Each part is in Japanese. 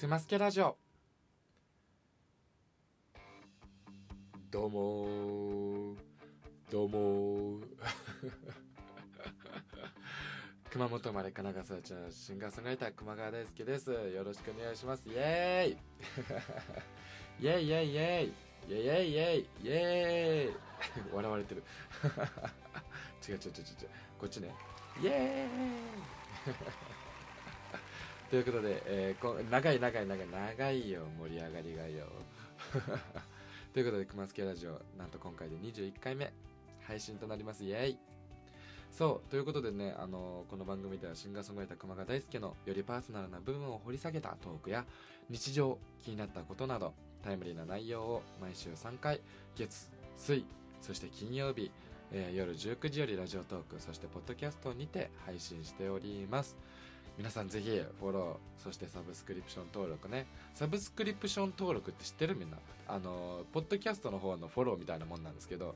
くますけラジオ。どうもどうも 熊本生まれ神奈川育ちのシンガーソングライター熊川大輔です。よろしくお願いします。イエーイ。イエイ。イエイ。イエイ。イエイ。イエイ。イエイ。イエイ。笑われてる違う違う違う違うこっちねイ。エーイということで、えー、こ長い長い長い長いよ盛り上がりがよ。ということで熊助ラジオなんと今回で21回目。配信となります。イエイ。そうということでね、あのー、この番組ではシンガーソングライター熊川大輔のよりパーソナルな部分を掘り下げたトークや日常気になったことなどタイムリーな内容を毎週3回月水そして金曜日、えー、夜19時よりラジオトークそしてポッドキャストにて配信しております。皆さんぜひフォローそしてサブスクリプション登録ね。サブスクリプション登録って知ってるみんな？あのポッドキャストの方のフォローみたいなもんなんですけど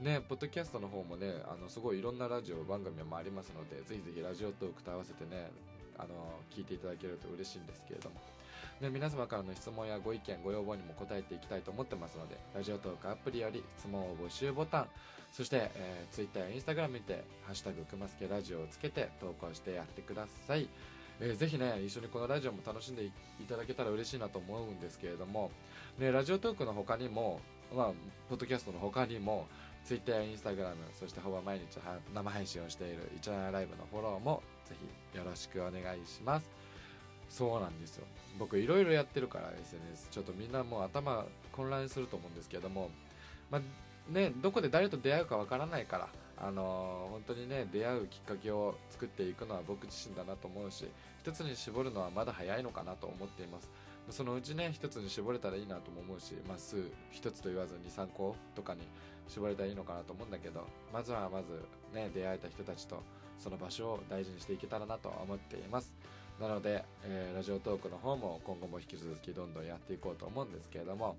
ねポッドキャストの方もねあのすごいいろんなラジオ番組もありますのでぜひぜひラジオトークと合わせてねあの聞いていただけると嬉しいんですけれども。で皆様からの質問やご意見ご要望にも答えていきたいと思ってますのでラジオトークアプリより質問を募集ボタンそして、えー、Twitter や Instagram にて「ハッシュタグくますけラジオ」をつけて投稿してやってください、えー、ぜひね一緒にこのラジオも楽しんでいただけたら嬉しいなと思うんですけれども、ね、ラジオトークの他にもまあ、ポッドキャストの他にも Twitter や Instagram そしてほぼ毎日生配信をしている一覧ライブのフォローもぜひよろしくお願いします。そうなんですよ。僕いろいろやってるから SNS ちょっとみんなもう頭混乱すると思うんですけども。まあねどこで誰と出会うかわからないから。あのー、本当にね出会うきっかけを作っていくのは僕自身だなと思うし一つに絞るのはまだ早いのかなと思っています。そのうちね一つに絞れたらいいなとも思うし、まあ、数一つと言わずに3個とかに絞れたらいいのかなと思うんだけどまずはまずね出会えた人たちとその場所を大事にしていけたらなと思っています。なので、えー、ラジオトークの方も今後も引き続きどんどんやっていこうと思うんですけれども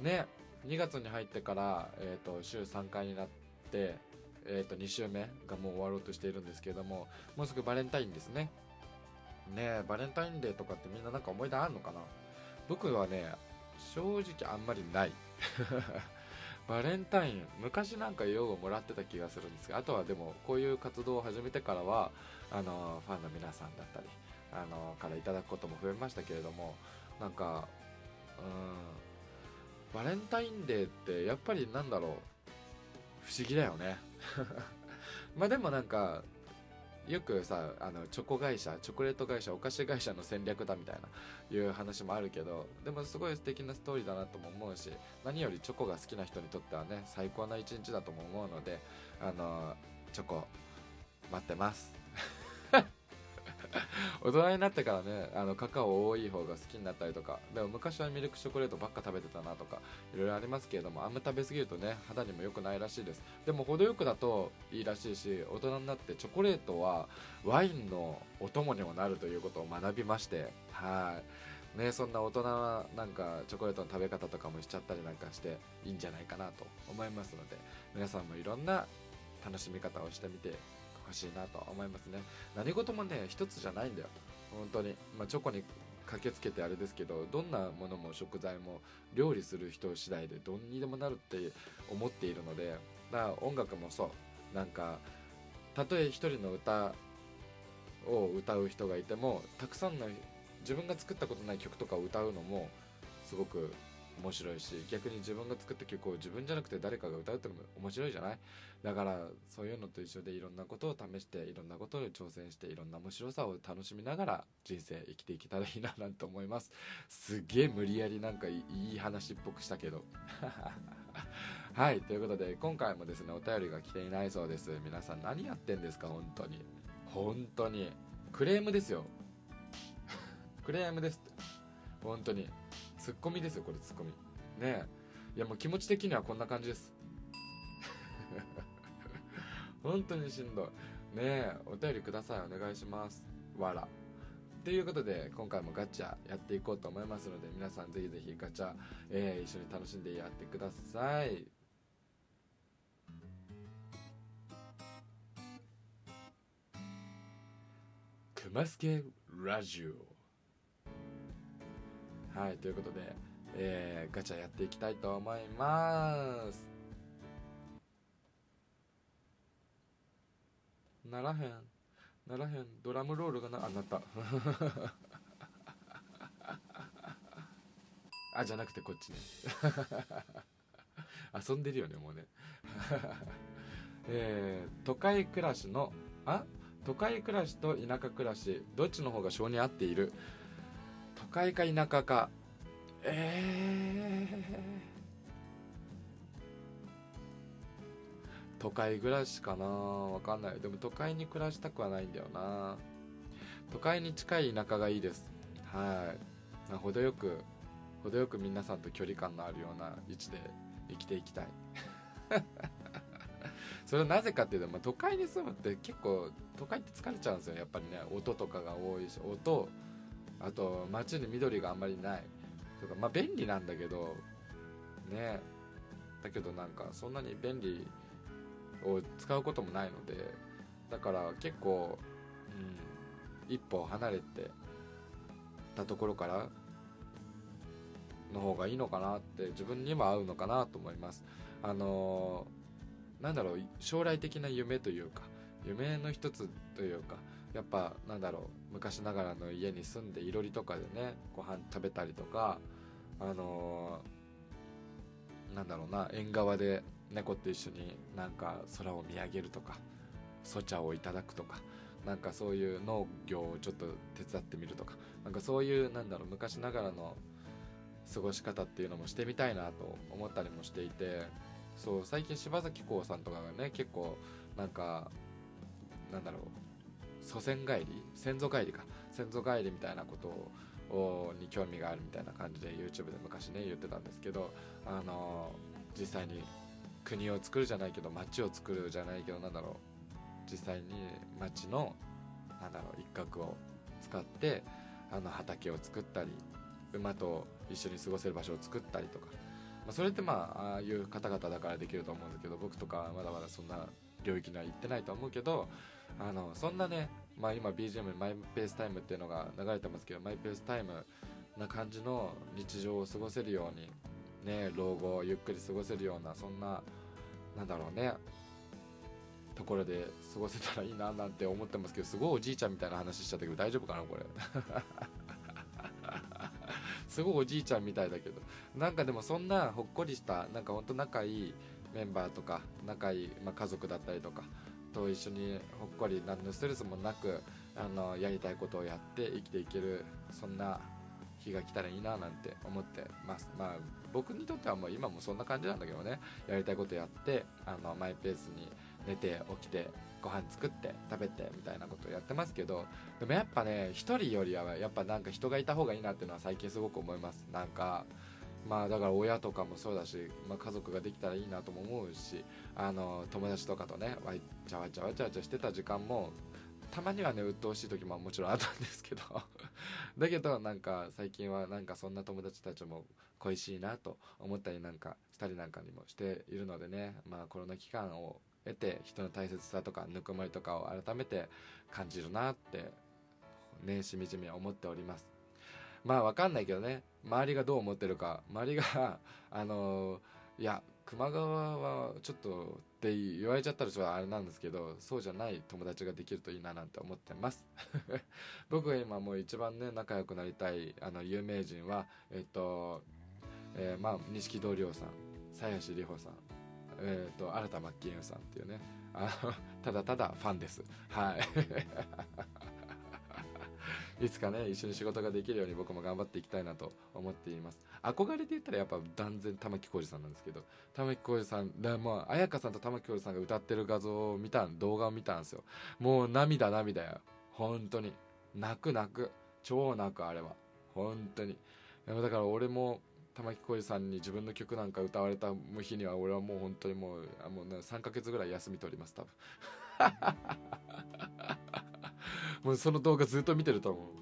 ね2月に入ってから、えーと、週3回になって、えーと、2週目がもう終わろうとしているんですけれどももうすぐバレンタインですね。ねバレンタインデーとかってみんななんか思い出あるのかな？僕はね正直あんまりない。バレンタイン昔なんか用語もらってた気がするんですがあとはでもこういう活動を始めてからはあのファンの皆さんだったりあのからいただくことも増えましたけれどもなんかうんバレンタインデーってやっぱりなんだろう不思議だよね。まあでもなんかよくさあのチョコ会社チョコレート会社お菓子会社の戦略だみたいないう話もあるけどでもすごい素敵なストーリーだなとも思うし何よりチョコが好きな人にとってはね最高な一日だとも思うのであのチョコ待ってます。大人になってからねあのカカオ多い方が好きになったりとかでも昔はミルクチョコレートばっか食べてたなとかいろいろありますけれどもあんま食べ過ぎるとね肌にも良くないらしいです。でも程よくだといいらしいし大人になってチョコレートはワインのお供にもなるということを学びましてはい。ね、そんな大人はなんかチョコレートの食べ方とかもしちゃったりなんかしていいんじゃないかなと思いますので皆さんもいろんな楽しみ方をしてみてほしいなと思いますね。何事もね一つじゃないんだよ。本当に、まあ、チョコに駆けつけてあれですけどどんなものも食材も料理する人次第でどんにでもなるって思っているのでだから音楽もそう。なんかたとえ一人の歌を歌う人がいてもたくさんの自分が作ったことない曲とかを歌うのもすごく面白いし逆に自分が作った曲を自分じゃなくて誰かが歌うってのも面白いじゃない？だからそういうのと一緒でいろんなことを試していろんなことに挑戦していろんな面白さを楽しみながら人生生きていけたらいいな なんて思います。すげえ無理やりなんかいい話っぽくしたけど。はいということで今回もですねお便りが来ていないそうです。皆さん何やってんですか？本当に。本当に。クレームですよ。クレームですって。本当に。ツッコミですよこれツッコミ。ねいやもう気持ち的にはこんな感じです。本当にしんどい。ねえお便りくださいお願いします。わらということで今回もガチャやっていこうと思いますので皆さんぜひぜひガチャ、えー、一緒に楽しんでやってください。くますけラジオはいということで、えー、ガチャやっていきたいと思います。ならへん。ならへん。ドラムロールがなあなった。あじゃなくてこっちね。遊んでるよねもうね。えー、都会暮らしのあ？都会暮らしと田舎暮らしどっちの方が性に合っている？都会か田舎か。えー、都会暮らしかな。わかんない。でも都会に暮らしたくはないんだよな。都会に近い田舎がいいです。はい。程よく程よく皆さんと距離感のあるような位置で生きていきたい。それはなぜかっていうと、まあ、都会に住むって結構都会って疲れちゃうんですよ。やっぱりね音とかが多いし音あと街に緑があんまりないとかまあ便利なんだけどねだけどなんかそんなに便利を使うこともないのでだから結構、うん、一歩離れてたところからの方がいいのかなって自分にも合うのかなと思います。あのー、なんだろう将来的な夢というか夢の一つというかやっぱなんだろう昔ながらの家に住んでいろりとかでねご飯食べたりとかあのー、なんだろうな縁側で猫と一緒になんか空を見上げるとかそ茶をいただくとかなんかそういう農業をちょっと手伝ってみるとかなんかそういうなんだろう昔ながらの過ごし方っていうのもしてみたいなと思ったりもしていてそう最近柴咲コウさんとかがね結構なんかなんだろう祖先帰り先祖帰りか先祖帰りみたいなことをに興味があるみたいな感じで YouTube で昔ね言ってたんですけどあの実際に国を作るじゃないけど町を作るじゃないけどなんだろう実際に町のなんだろう一角を使ってあの畑を作ったり馬と一緒に過ごせる場所を作ったりとか、まあ、それってまあああいう方々だからできると思うんですけど僕とかはまだまだそんな領域には行ってないと思うけどあのそんなね、まあ、今 BGM マイペースタイムっていうのが流れてますけどマイペースタイムな感じの日常を過ごせるようにね老後をゆっくり過ごせるようなそんななんだろうねところで過ごせたらいいななんて思ってますけどすごいおじいちゃんみたいな話しちゃったけど大丈夫かなこれ？すごいおじいちゃんみたいだけどなんかでもそんなほっこりしたなんかほんと仲いいメンバーとか仲いい、まあ、家族だったりとかと一緒にほっこり何のストレスもなくあのやりたいことをやって生きていけるそんな日が来たらいいななんて思ってます。まあ僕にとってはもう今もそんな感じなんだけどね。やりたいことやってあのマイペースに寝て起きてご飯作って食べてみたいなことをやってますけどでもやっぱね1人よりはやっぱなんか人がいた方がいいなっていうのは最近すごく思います。なんかまあだから親とかもそうだし、まあ、家族ができたらいいなとも思うしあの友達とかとねわいちゃわちゃわちゃわちゃしてた時間もたまにはね鬱陶しい時ももちろんあったんですけど だけどなんか最近はなんかそんな友達たちも恋しいなと思ったりなんかしたりなんかにもしているのでねまあコロナ期間を得て人の大切さとかぬくもりとかを改めて感じるなってねしみじみ思っております。まあわかんないけどね。周りがどう思ってるか。周りが あのいや熊川はちょっとって言われちゃったらちょっとあれなんですけどそうじゃない友達ができるといいななんて思ってます。僕が今もう一番ね仲良くなりたいあの有名人はえっと、えー、まあ錦戸亮さん。鞘師里穂さん。えーと、新田真剣佑さんっていうね。あのただただファンです。はい。いつかね一緒に仕事ができるように僕も頑張っていきたいなと思っています。憧れで言ったらやっぱ断然玉置浩二さんなんですけど玉置浩二さんでも彩香さんと玉置浩二さんが歌ってる画像を見たん動画を見たんですよ。もう涙涙よ本当に。泣く泣く。超泣くあれは。本当に。だから俺も玉置浩二さんに自分の曲なんか歌われた日には俺はもう本当にもうもう、ね、3ヶ月ぐらい休み取ります多分。もうその動画ずっと見てると思う。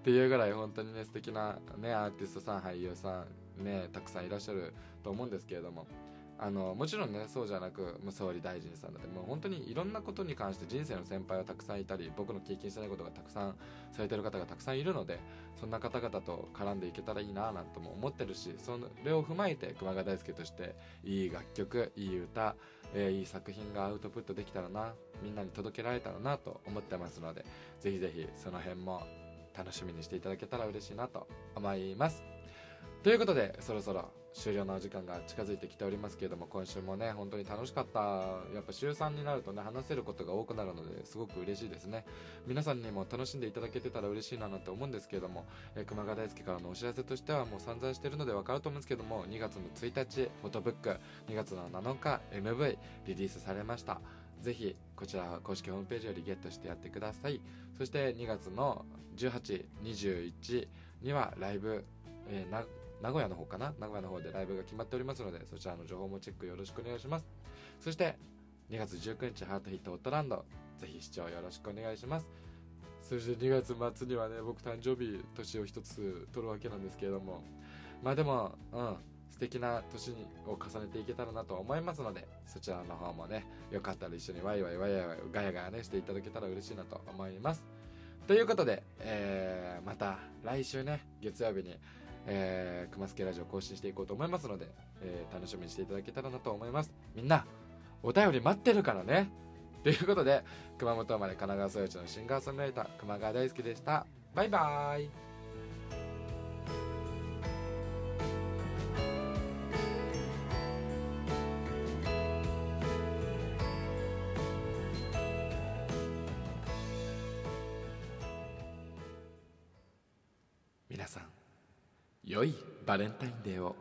っていうぐらい本当にね素敵なねアーティストさん俳優さんねたくさんいらっしゃると思うんですけれども。あのもちろんねそうじゃなくもう総理大臣さんだってもう本当にいろんなことに関して人生の先輩はたくさんいたり僕の経験してないことがたくさんされてる方がたくさんいるのでそんな方々と絡んでいけたらいいななんても思ってるしそれを踏まえて熊谷大輔としていい楽曲いい歌、えー、いい作品がアウトプットできたらなみんなに届けられたらなと思ってますのでぜひぜひその辺も楽しみにしていただけたら嬉しいなと思います。ということでそろそろ終了のお時間が近づいてきておりますけれども今週もね本当に楽しかった。やっぱ週3になるとね話せることが多くなるのですごく嬉しいですね。皆さんにも楽しんでいただけてたら嬉しいななんて思うんですけれども、え、熊谷大輔からのお知らせとしてはもう散々してるので分かると思うんですけども2月の1日フォトブック2月の7日 MV リリースされました。ぜひこちら公式ホームページよりゲットしてやってください。そして2月の18、21にはライブ、えー、名古屋の方かな？名古屋の方でライブが決まっておりますのでそちらの情報もチェックよろしくお願いします。そして2月19日ハートヒットホットランドぜひ視聴よろしくお願いします。そして2月末にはね僕誕生日年を一つ取るわけなんですけれども。まあでもうん素敵な年を重ねていけたらなと思いますのでそちらの方もねよかったら一緒にワイワイワイワイガヤガヤねしていただけたら嬉しいなと思います。ということで、えー、また来週ね月曜日にえー、熊助ラジオ更新していこうと思いますので、えー、楽しみにしていただけたらなと思います。みんなお便り待ってるからね。ということで熊本生まれ神奈川育ちのシンガーソングライター熊川大輔でした。バイバーイ。バレンタインデーを。